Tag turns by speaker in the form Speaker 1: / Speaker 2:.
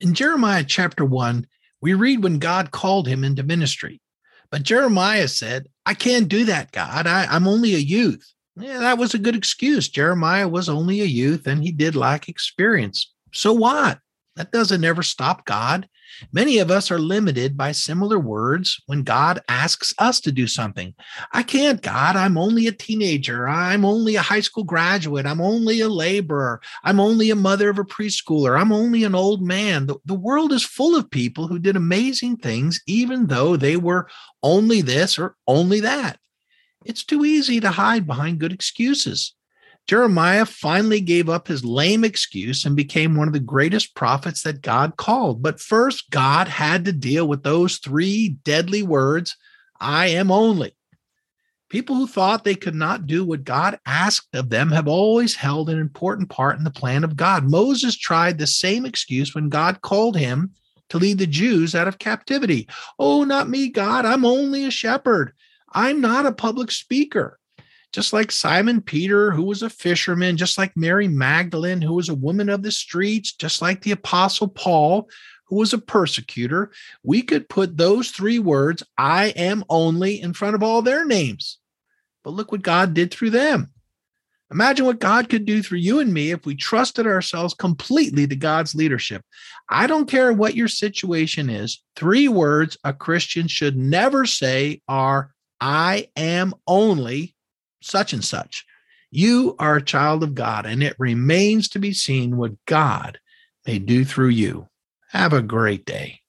Speaker 1: In Jeremiah chapter 1, we read when God called him into ministry. But Jeremiah said, I can't do that, God. I, am only a youth. Yeah, that was a good excuse. Jeremiah was only a youth and he did lack experience. So what? That doesn't ever stop God. Many of us are limited by similar words when God asks us to do something. I can't, God. I'm only a teenager. I'm only a high school graduate. I'm only a laborer. I'm only a mother of a preschooler. I'm only an old man. The, the world is full of people who did amazing things, even though they were only this or only that. It's too easy to hide behind good excuses. Jeremiah finally gave up his lame excuse and became one of the greatest prophets that God called. But first, God had to deal with those three deadly words I am only. People who thought they could not do what God asked of them have always held an important part in the plan of God. Moses tried the same excuse when God called him to lead the Jews out of captivity. Oh, not me, God. I'm only a shepherd. I'm not a public speaker just like Simon Peter, who was a fisherman, just like Mary Magdalene, who was a woman of the streets, just like the Apostle Paul, who was a persecutor, we could put those three words, I am only, in front of all their names. But look what God did through them. Imagine what God could do through you and me if we trusted ourselves completely to God's leadership. I don't care what your situation is, three words a Christian should never say are, I am only such and such. You are a child of God, and it remains to be seen what God may do through you. Have a great day.